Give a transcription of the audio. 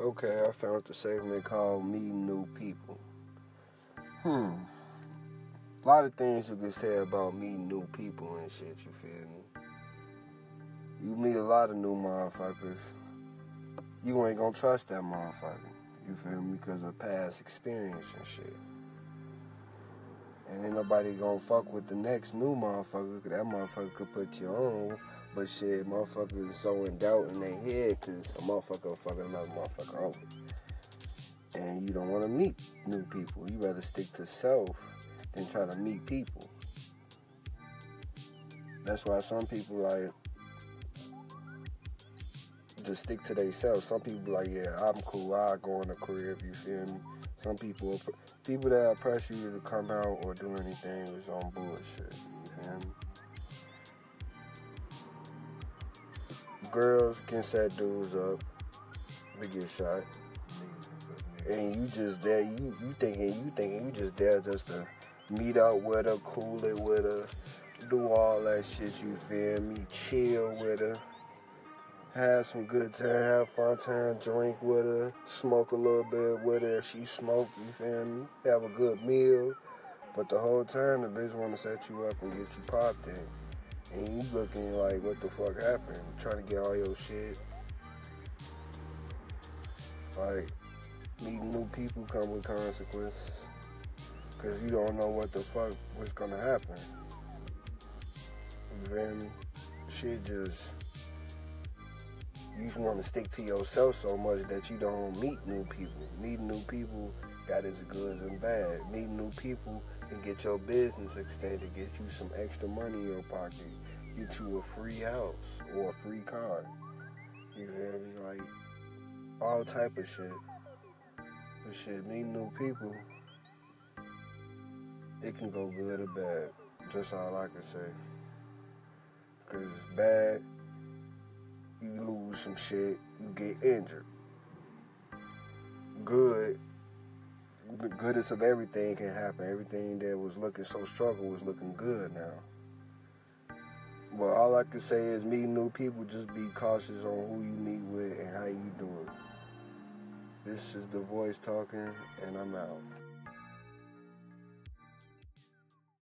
Okay, I found the segment called Meeting New People. Hmm. A lot of things you can say about meeting new people and shit, you feel me? You meet a lot of new motherfuckers. You ain't gonna trust that motherfucker. You feel me? Because of past experience and shit. And ain't nobody gonna fuck with the next new motherfucker. That motherfucker could put you on but shit, motherfuckers is so in doubt in their head because a motherfucker fucking another motherfucker over. And you don't want to meet new people. You rather stick to self than try to meet people. That's why some people like just stick to themselves. Some people like, yeah, I'm cool. I go in the. If you feel me. Some people, people that press you to come out or do anything is on bullshit. You feel me? girls can set dudes up to get shot. And you just there, you you thinking you thinking you just there just to meet up with her, cool it with her, do all that shit, you feel me? Chill with her. Have some good time, have fun time, drink with her, smoke a little bit with her if she smoke, you feel me? Have a good meal. But the whole time the bitch wanna set you up and get you popped in and you looking like, what the fuck happened? Trying to get all your shit. Like, meeting new people come with consequences. Cause you don't know what the fuck was gonna happen. Then shit just you just want to stick to yourself so much that you don't meet new people. Meeting new people got its goods and bad. Meeting new people and get your business extended, get you some extra money in your pocket, get you a free house or a free car. You feel me? Like all type of shit. But shit, meeting new people, it can go good or bad. Just all I can say. Cause bad, some shit, you get injured. Good, the goodest of everything can happen. Everything that was looking so struggle was looking good now. But all I can say is meeting new people, just be cautious on who you meet with and how you do it. This is the voice talking, and I'm out.